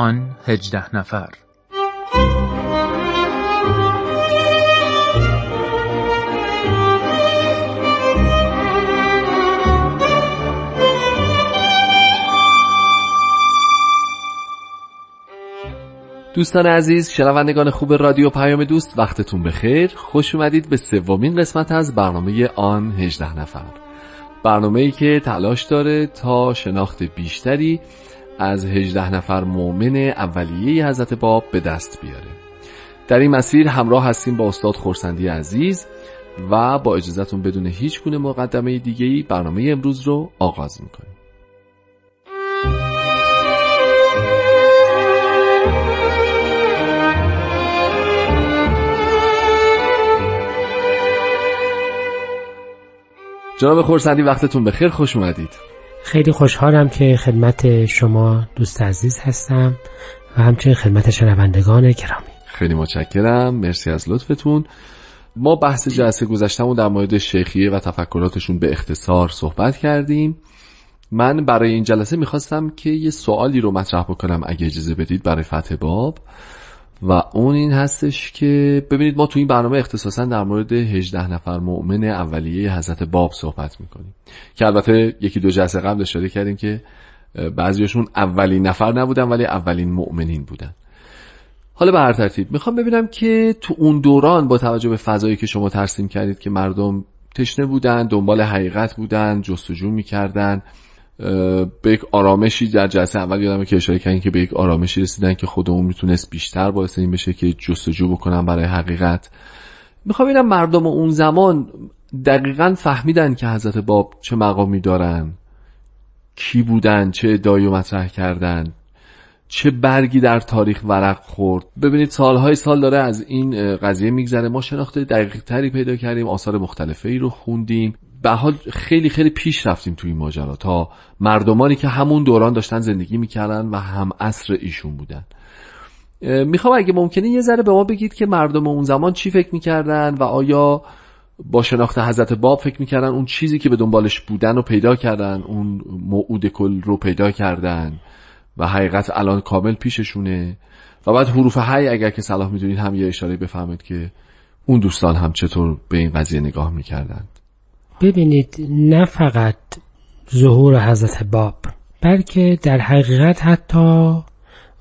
آن هجده نفر. دوستان عزیز شنوندگان خوب رادیو پیام دوست وقتتون بخیر. خوش اومدید به سومین قسمت از برنامه آن 18 نفر. برنامه ای که تلاش داره تا شناخت بیشتری از 18 نفر مؤمن اولیه حضرت باب به دست بیاره. در این مسیر همراه هستیم با استاد خورسندی عزیز و با اجازهتون بدون هیچ گونه مقدمه دیگه برنامه امروز رو آغاز می‌کنیم. جناب خورسندی وقتتون بخیر. خوش اومدید. خیلی خوشحالم که خدمت شما دوست عزیز هستم و همچنین خدمت شنوندگان گرامی. خیلی متشکرم. مرسی از لطفتون. ما بحث جلسه گذشتمون در مورد شیخیه و تفکراتشون به اختصار صحبت کردیم. من برای این جلسه می‌خواستم که یه سوالی رو مطرح بکنم اگه اجازه بدید برای فتح باب. و اون این هستش که ببینید ما تو این برنامه اختصاصا در مورد 18 نفر مؤمن اولیه حضرت باب صحبت می‌کنیم. که البته یکی دو جلسه قبل اشاره کردیم که بعضیشون اولین نفر نبودن ولی اولین مؤمنین بودن. حالا به هر ترتیب می‌خوام ببینم که تو اون دوران با توجه به فضایی که شما ترسیم کردید که مردم تشنه بودن دنبال حقیقت بودن جستجو می‌کردن به یک آرامشی در جلسه اول یادمه که اشاره کردن که به یک آرامشی رسیدن که خودمون می‌تونست بیشتر باعث این بشه که جستجو بکنن برای حقیقت. می‌خوام ببینم مردم اون زمان دقیقا فهمیدن که حضرت باب چه مقامی دارن کی بودن چه ادعایی مطرح کردن چه برگی در تاریخ ورق خورد. ببینید سالهای سال داره از این قضیه میگذره. ما شناخته دقیق تری پیدا کردیم آثار مختلفه ای رو خوندیم. به حال خیلی خیلی پیش رفتیم توی این ماجرا تا مردمانی که همون دوران داشتن زندگی می‌کردن و هم عصر ایشون بودن. می‌خوام اگه ممکنه یه ذره به ما بگید که مردم اون زمان چی فکر می‌کردن و آیا با شناخت حضرت باب فکر می‌کردن اون چیزی که به دنبالش بودن رو پیدا کردن اون موعود کل رو پیدا کردن و حقیقت الان کامل پیششونه؟ و بعد حروف هی اگر که صلاح می‌دونید هم یه اشاره بفهمید که اون دوستان هم چطور به این قضیه نگاه می‌کردند ببینید نه فقط ظهور حضرت باب بلکه در حقیقت حتی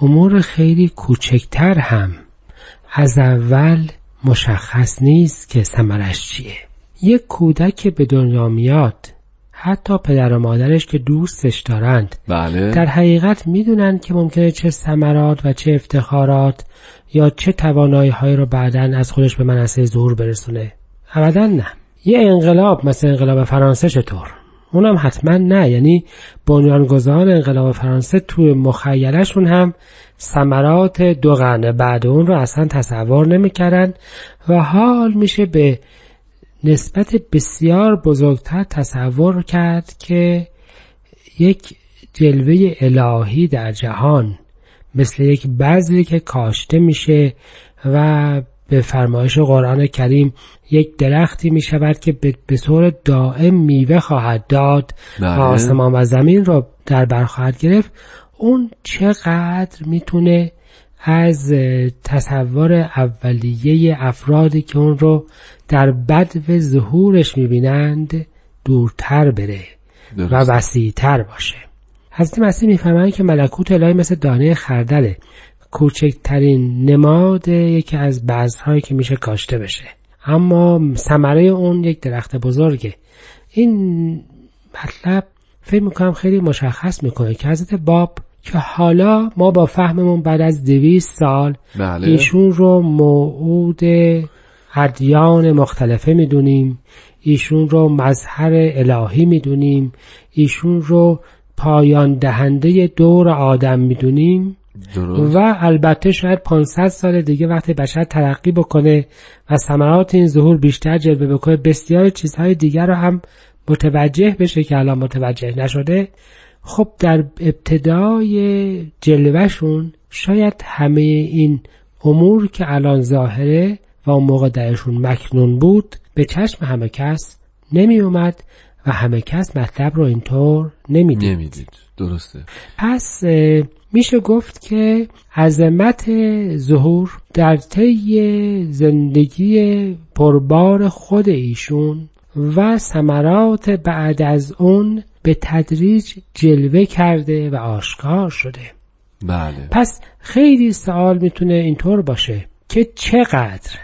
امور خیلی کوچکتر هم از اول مشخص نیست که ثمرش چیه. یک کودک که به دنیا میاد حتی پدر و مادرش که دوستش دارند بله. در حقیقت می‌دونن که ممکنه چه ثمرات و چه افتخارات یا چه توانایی های رو بعدا از خودش به منصه ظهور برسونه. ابدا نه. یه انقلاب مثل انقلاب فرانسه چطور؟ اونم حتما نه. یعنی بنیانگذاران انقلاب فرانسه توی مخیلشون هم ثمرات دو قرن بعد اون رو اصلا تصور نمی‌کردن و حال میشه به نسبت بسیار بزرگتر تصور کرد که یک جلوه الهی در جهان مثل یک بذری که کاشته میشه و به فرمایش قرآن کریم یک درختی می شود که به طور دائم میوه خواهد داد. و آسمان و زمین را در بر خواهد گرفت. اون چقدر می‌تونه از تصور اولیه افرادی که اون رو در بدو ظهورش می‌بینند دورتر بره درست. و وسیعتر باشه. حضرت مسیح می‌فهمند که ملکوت الهی مثل دانه خردله. کوچکترین نماد یکی از بذرهایی که میشه کاشته بشه. اما ثمره اون یک درخت بزرگه. این مطلب فکر می‌کنم خیلی مشخص می‌کنه که حضرت باب که حالا ما با فهممون بعد از دویست سال بله. ایشون رو موعود ادیان مختلفه می‌دونیم. ایشون رو مظهر الهی می‌دونیم. ایشون رو پایان دهنده دور آدم می‌دونیم. درست. و البته شاید 500 سال دیگه وقتی بشر ترقی بکنه و ثمرات این ظهور بیشتر جلوه بکنه بسیار چیزهای دیگر رو هم متوجه بشه که الان متوجه نشده. خب در ابتدای جلوهشون شاید همه این امور که الان ظاهره و اون موقع درشون مکنون بود به چشم همه کس نمی اومد و همه کس مطلب رو اینطور نمی‌دید. نمی‌دید. درسته. پس میشه گفت که عظمت ظهور در طی زندگی پربار خود ایشون و ثمرات بعد از اون به تدریج جلوه کرده و آشکار شده. بله. پس خیلی سوال می‌تونه اینطور باشه که چقدر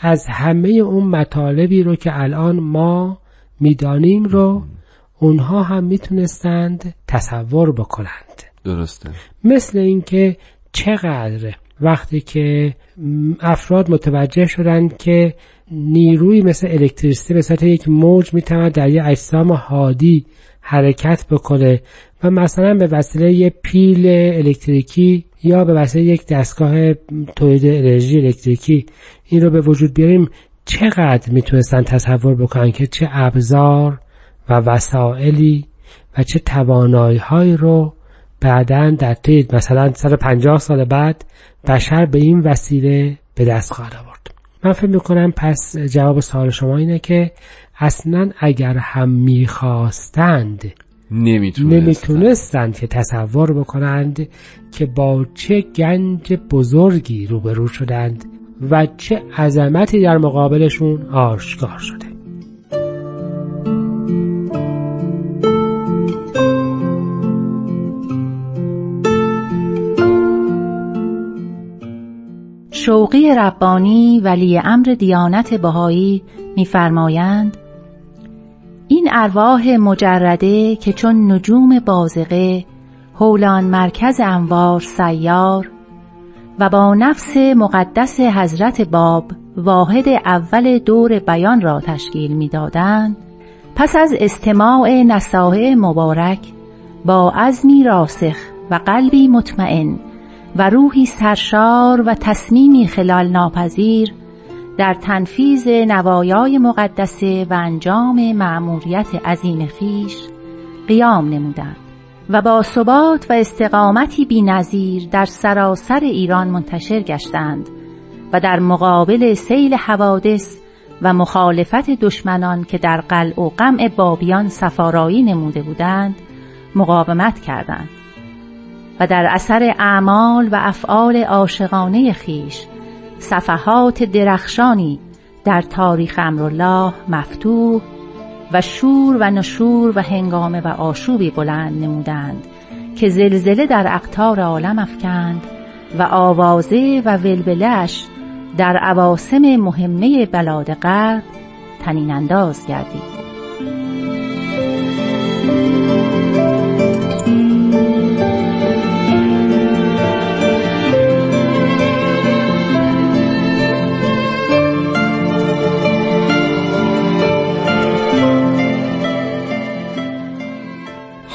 از همه اون مطالبی رو که الان ما می‌دانیم رو اونها هم می‌تونستند تصور بکنند. درسته. مثل اینکه چقدر وقتی که افراد متوجه شدند که نیروی مثل الکتریسیته به صورت یک موج می‌تواند در یک اجسام هادی حرکت بکنه و مثلا به وسیله یک پیل الکتریکی یا به وسیله یک دستگاه تولید انرژی الکتریکی این رو به وجود بیاریم چقدر می‌تونستن تصور بکنن که چه ابزار و وسایلی و چه توانایی هایی رو بعدا در طی مثلا 150 سال بعد بشر به این وسیله به دست خواهد آورد. من فکر می‌کنم پس جواب سوال شما اینه که اصلا اگر هم می‌خواستند نمی‌تونستند که تصور بکنند که با چه گنج بزرگی روبرو شدند و چه عظمتی در مقابلشون آشکار شده. شوقی ربانی ولی امر دیانت بهایی میفرمایند این ارواح مجرده که چون نجوم بازقه هولان مرکز انوار سیار و با نفس مقدس حضرت باب واحد اول دور بیان را تشکیل می‌دادند پس از استماع نصاحه مبارک با عزمی راسخ و قلبی مطمئن. و روحی سرشار و تصمیمی خلال ناپذیر در تنفیز نوایای مقدسه و انجام مأموریت عظیم خیش قیام نمودند و با ثبات و استقامتی بینظیر در سراسر ایران منتشر گشتند و در مقابل سیل حوادث و مخالفت دشمنان که در قلع و قمع بابیان سفارایی نموده بودند مقاومت کردند. و در اثر اعمال و افعال عاشقانه خیش صفحات درخشانی در تاریخ امرالله مفتوح و شور و نشور و هنگامه و آشوبی بلند نمودند که زلزله در اقتار عالم افکند و آوازه و ولولش در عواسم مهمه بلاد غرب تنین انداز گردید.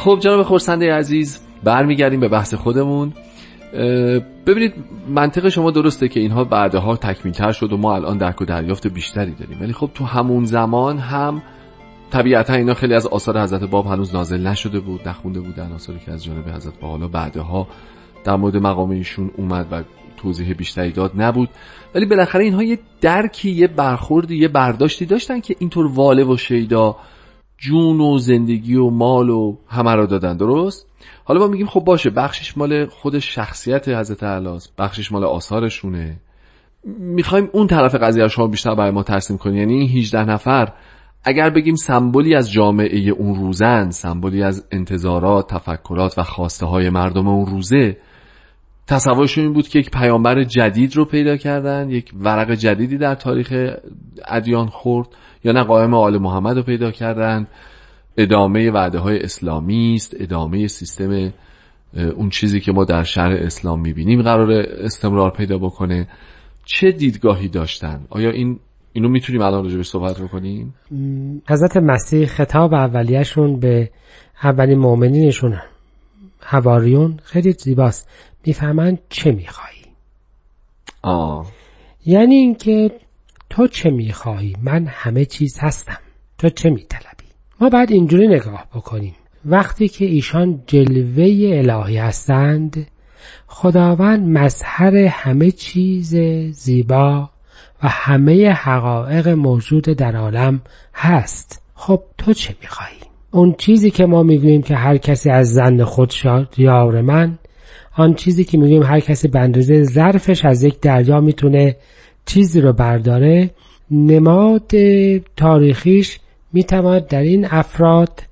خب جناب خورسنده عزیز برمیگردیم به بحث خودمون. ببینید منطق شما درسته که اینها بعدها تکمیلتر شد و ما الان درک و دریافت بیشتری داریم. ولی خب تو همون زمان هم طبیعتا اینا خیلی از آثار حضرت باب هنوز نازل نشده بود نخونده بودن آثاری که از جانب حضرت باب حالا بعدها در مورد مقام ایشون اومد و توضیح بیشتری داد نبود. ولی بالاخره اینها یه درکی یه برخوردی یه برداشتی داشتن که اینطور واله و شیدا جون و زندگی و مال و همه را دادن درست؟ حالا ما میگیم خب باشه بخشش مال خود شخصیت حضرت علاست بخشش مال آثارشونه. می‌خوایم اون طرف قضیه شما بیشتر برای ما ترسیم کنیم. یعنی این 18 نفر اگر بگیم سمبولی از جامعه اون روزن سمبولی از انتظارات تفکرات و خواسته های مردم اون روزه تصورشون این بود که یک پیامبر جدید رو پیدا کردن یک ورق جدیدی در تاریخ ادیان خورد یا نه قائم آل محمد رو پیدا کردن. ادامه وعده های اسلامی است ادامه سیستم اون چیزی که ما در شهر اسلام می‌بینیم قرار استمرار پیدا بکنه. چه دیدگاهی داشتن؟ آیا این اینو می‌تونیم الان راجبش صحبت رو کنیم حضرت مسیح خطاب اولیهشون به اولین مؤمنینشون هواریون خیلی زیباست. می‌فهمن چه میخوایی. آه یعنی اینکه تو چه می‌خواهی من همه چیز هستم. تو چه میطلبی؟ ما بعد اینجوری نگاه بکنیم. وقتی که ایشان جلوه الهی هستند خداوند مظهر همه چیز زیبا و همه حقایق موجود در عالم هست. خب تو چه می‌خواهی اون چیزی که ما می‌گوییم که هر کسی از زن خود شاد یار من آن چیزی که می‌گوییم هر کسی به اندازه ظرفش از یک دریا می‌تونه چیزی رو برداره نماد تاریخیش می‌تواند در این افراد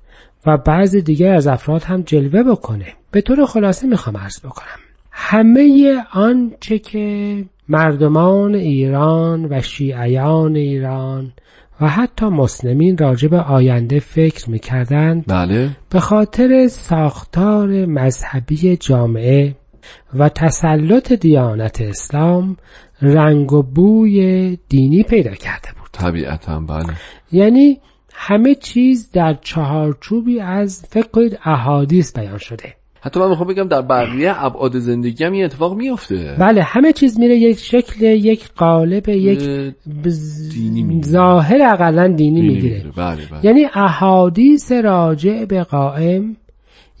و بعض دیگر از افراد هم جلوه بکنه. به طور خلاصه می‌خوام عرض بکنم. همه آنچه که مردمان ایران و شیعیان ایران و حتی مسلمین راجع به آینده فکر می‌کردند بله. به خاطر ساختار مذهبی جامعه و تسلط دیانت اسلام رنگ و بوی دینی پیدا کرده بود. طبیعتا بله. یعنی همه چیز در چهارچوبی از فکر کنید احادیث بیان شده. حتی من می‌خوام بگم در بقیه ابعاد زندگی هم این اتفاق میفته بله همه چیز میره یک شکل یک قالب یک دینی. ظاهر اقلا دینی می‌گیره. بله بله. یعنی احادیث راجع به قائم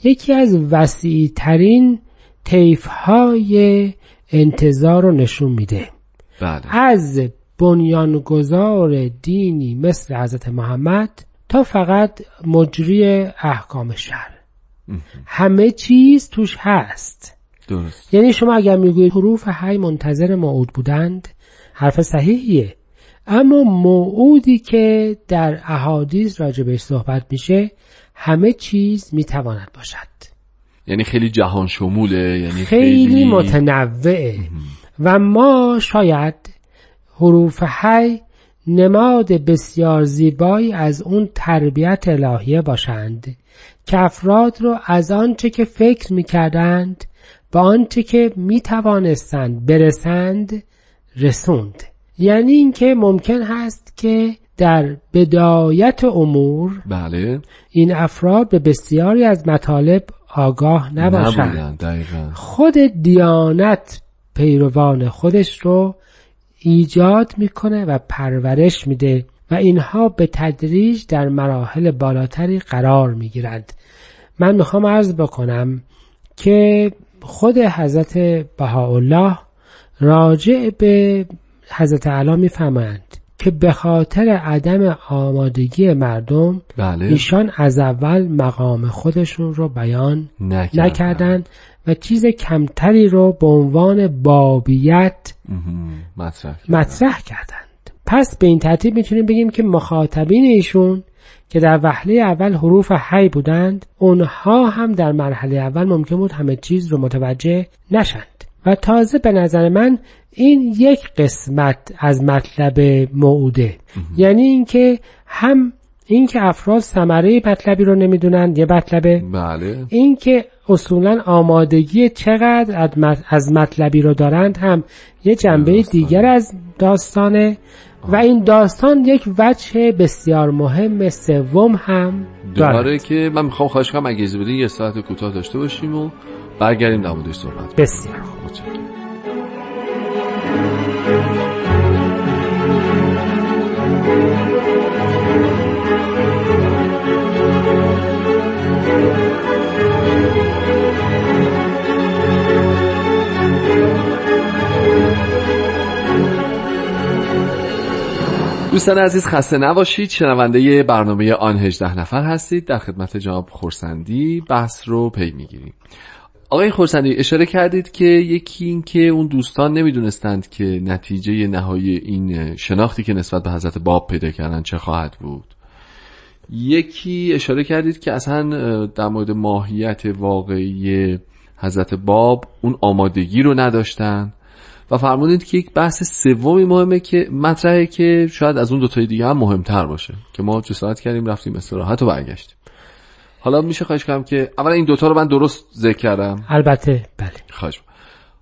یکی از وسیع ترین طیف های انتظار رو نشون میده. بله. از بنیانگذار دینی مثل حضرت محمد تا فقط مجری احکام شهر همه چیز توش هست. درست. یعنی شما اگر می‌گویید حروف حی منتظر موعود بودند حرف صحیحیه. اما موعودی که در احادیث راجع بهش صحبت میشه همه چیز می‌تواند باشد. یعنی خیلی جهان شموله یعنی خیلی, خیلی متنوعه. و ما شاید حروف حی نماد بسیار زیبایی از اون تربیت الهیه باشند که افراد رو از آنچه که فکر می‌کردند به آنچه که می‌توانستند برسند رسوند. یعنی اینکه ممکن هست که در بدایت امور بله. این افراد به بسیاری از مطالب آگاه نباشند. خود دیانت پیروان خودش رو ایجاد می‌کنه و پرورش میده و اینها به تدریج در مراحل بالاتری قرار می‌گیرند. من می‌خوام عرض بکنم که خود حضرت بهاءالله راجع به حضرت علا می‌فهمند که به خاطر عدم آمادگی مردم بله ایشان از اول مقام خودشون رو بیان نکردن. نکردند و چیز کمتری رو به عنوان بابیت. مطرح. مطرح کردند پس به این ترتیب می‌تونیم بگیم که مخاطبین ایشون که در وهله اول حروف حی بودند اونها هم در مرحله اول ممکن بود همه چیز رو متوجه نشند و تازه به نظر من این یک قسمت از مطلب موعوده. یعنی اینکه هم اینکه افراد ثمره مطلبی رو نمی‌دونند یه مطلبه بله. اینکه اصولا آمادگی چقدر از مط- از مطلبی رو دارند هم یه جنبه داستانه. دیگر از داستانه. و این داستان یک وجه بسیار مهم سوم هم دارد. داره که من می‌خوام خواهش کنم اگه اجازه بدین یه ساعت کوتاه داشته باشیم و برگردیم در موردش صحبت. بسیار متشکرم. دوستان عزیز خسته نباشید. شنونده برنامه آن 18 نفر هستید. در خدمت جناب خورسندی بحث رو پی می‌گیریم. آقای خورسندی اشاره کردید که یکی این که اون دوستان نمی‌دونستند که نتیجه نهایی این شناختی که نسبت به حضرت باب پیدا کردن چه خواهد بود. یکی اشاره کردید که اصلا در مورد ماهیت واقعی حضرت باب اون آمادگی رو نداشتن و فرمودید که یک بحث سومی مهمه که مطرحه که شاید از اون دوتای دیگه هم مهمتر باشه که ما جسارت کردیم رفتیم استراحت و برگشتیم. حالا میشه خواهش کنم که اولا این دوتا رو من درست ذکر کردم؟ البته. بله. خواهش.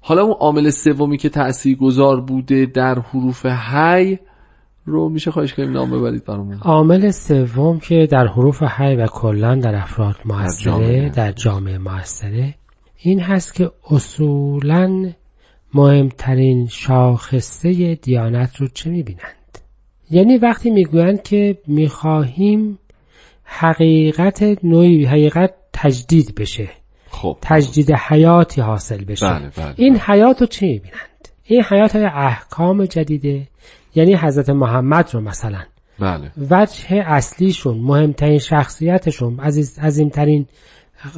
حالا اون عامل سومی که تأثیر گذار بوده در حروف هی رو میشه خواهش کنیم نام ببرید برامون. عامل سوم که در حروف حی و کلا در افراد. موثره در جامعه موثره این هست که اصولا مهمترین شاخصه دیانت رو چه می‌بینند؟ یعنی وقتی می‌گویند که می‌خواهیم حقیقت نوعی حقیقت تجدید بشه. خب. تجدید حیاتی حاصل بشه. بله بله این حیات رو چه می‌بینند؟ این حیات های احکام جدیده یعنی حضرت محمد رو مثلا. بله. وجه اصلیشون مهمترین شخصیتشون عزیز عظیمترین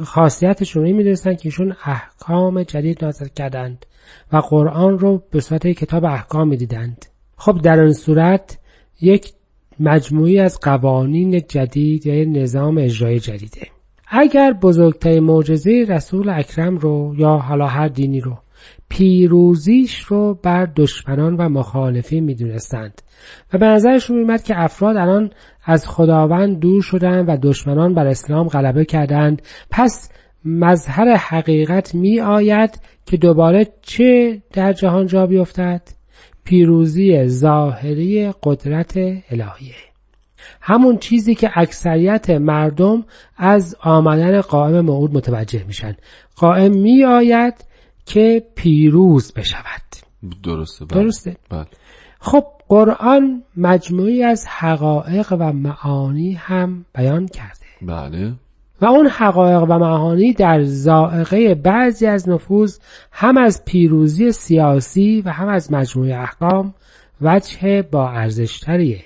خاصیتشون این می‌دونستن که ایشون احکام جدید نازل کردند و قرآن رو به صورت کتاب احکام می‌دیدند خب در این صورت یک مجموعی از قوانین جدید یا نظام اجرای جدیده. اگر بزرگترین معجزه رسول اکرم رو یا حالا هر دینی رو پیروزیش رو بر دشمنان و مخالفین می‌دونستند. و به نظرشون میمد که افراد الان از خداوند دور شدند و دشمنان بر اسلام غلبه کردند. پس مظهر حقیقت می آید که دوباره چه در جهان جا بیفتد؟ پیروزی ظاهری قدرت الهیه. همون چیزی که اکثریت مردم از آمدن قائم موعود متوجه میشن. قائم می آید که پیروز بشود. درسته بله. درسته. بله. خب قرآن مجموعی از حقایق و معانی هم بیان کرده. بله. و اون حقایق و معانی در زائقه بعضی از نفوذ هم از پیروزی سیاسی و هم از مجموعه احکام وجه با ارزشتریه.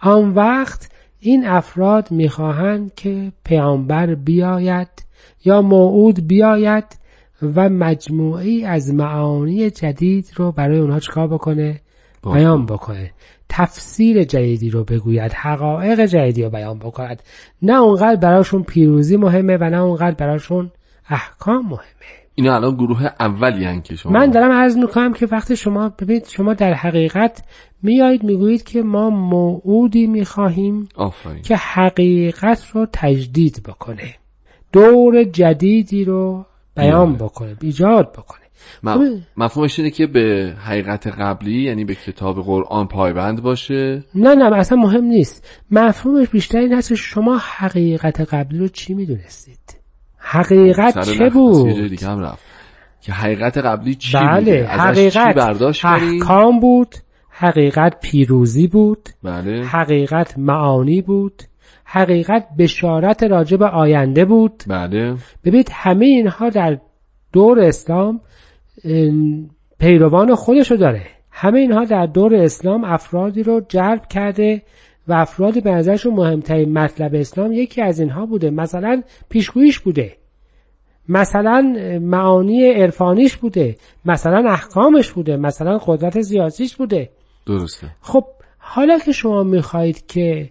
آن وقت این افراد می‌خواهند که پیامبر بیاید یا موعود بیاید و مجموعی از معانی جدید رو برای اونها چکار بکنه؟ بیان بکنه. تفسیر جدیدی رو بگوید حقایق جدیدی رو بیان بکند. نه اونقدر براشون پیروزی مهمه و نه اونقدر براشون احکام مهمه. اینا الان گروه اولی هن که شما من دارم عرض می‌کنم که وقتی شما ببینید شما در حقیقت میایید می‌گویید که ما موعودی می‌خواهیم آفرین. که حقیقت رو تجدید بکنه. دور جدیدی رو بیان. بکنه ایجاد بکنه. مفهومش اینه که به حقیقت قبلی یعنی به کتاب قرآن پایبند باشه. نه نه اصلا مهم نیست. مفهومش بیشتر این هست که شما حقیقت قبلی رو چی می‌دونستید؟ حقیقت چه بود؟ دیگه هم رفت. که حقیقت قبلی چی بله بوده؟ ازش چی حقیقت برداشت احکام بود حقیقت پیروزی بود بله. حقیقت معانی بود حقیقت بشارت راجع به آینده بود. بله. ببینید همه اینها در دور اسلام ام، پیروان خودشو داره. همه اینها در دور اسلام افرادی رو جلب کرده و افرادی به نظرشون مهمترین مطلب اسلام یکی از اینها بوده. مثلا پیشگوییش بوده. مثلا معانی عرفانیش بوده. مثلا احکامش بوده. مثلا قدرت سیاسیش بوده. درسته. خب حالا که شما می‌خواهید که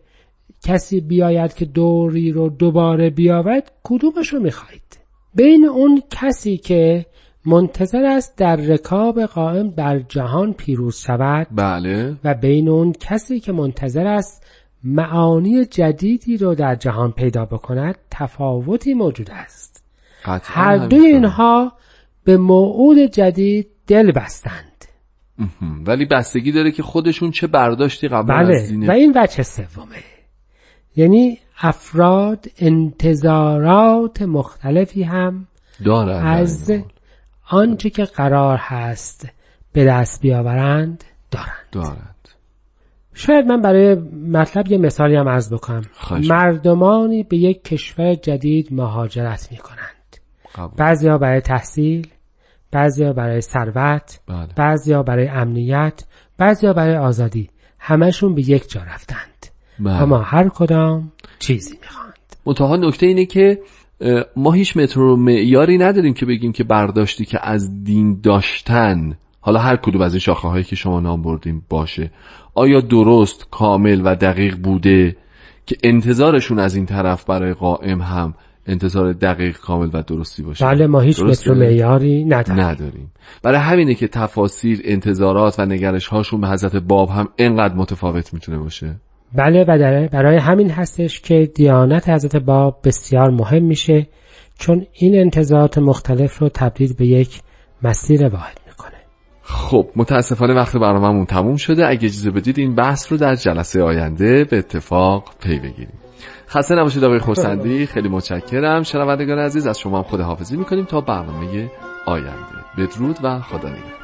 کسی بیاید که دوری رو دوباره بیاورد کدومش رو می‌خواهید؟ بین اون کسی که منتظر است در رکاب قائم در جهان پیروز شود بله و بین اون کسی که منتظر است معانی جدیدی رو در جهان پیدا بکند تفاوتی موجود است هر. دوی اینها به موعود جدید دل بستند. ولی بستگی داره که خودشون چه برداشتی قبل بله از دین و این وجه سومه یعنی افراد انتظارات مختلفی هم دارن از حال. آنچه که قرار هست به دست بیاورند دارند. دارند. شاید من برای مطلب یه مثالی هم عرض بکنم. مردمانی به یک کشور جدید مهاجرت می کنند قبول. بعضیا برای تحصیل بعضیا برای ثروت بله. بعضیا برای امنیت بعضیا برای آزادی. همشون به یک جا رفتند. بله. اما هر کدام چیزی می‌خواند. منتها نکته اینه که ما هیچ مترو معیاری نداریم که بگیم که برداشتی که از دین داشتن حالا هر کدوم از این شاخه هایی که شما نام بردیم باشه. آیا درست کامل و دقیق بوده که انتظارشون از این طرف برای قائم هم انتظار دقیق کامل و درستی باشه؟ بله ما هیچ؟ متر و معیاری نداریم. نداریم. برای همینه که تفاسیر انتظارات و نگرش هاشون به حضرت باب هم انقدر متفاوت می‌تونه باشه. بله و در- برای همین هستش که دیانت حضرت باب بسیار مهم میشه چون این انتظارات مختلف رو تبدیل به یک مسیر واحد می‌کنه. خب متاسفانه وقت برنامه‌مون تموم شده. اگه اجازه بدید این بحث رو در جلسه آینده به اتفاق پی بگیریم. خسته نباشید آقای خورسندی. خیلی متشکرم. شنوندگان عزیز از شما هم خداحافظی می‌کنیم تا برنامه آینده. بدرود و خدا نگهدار.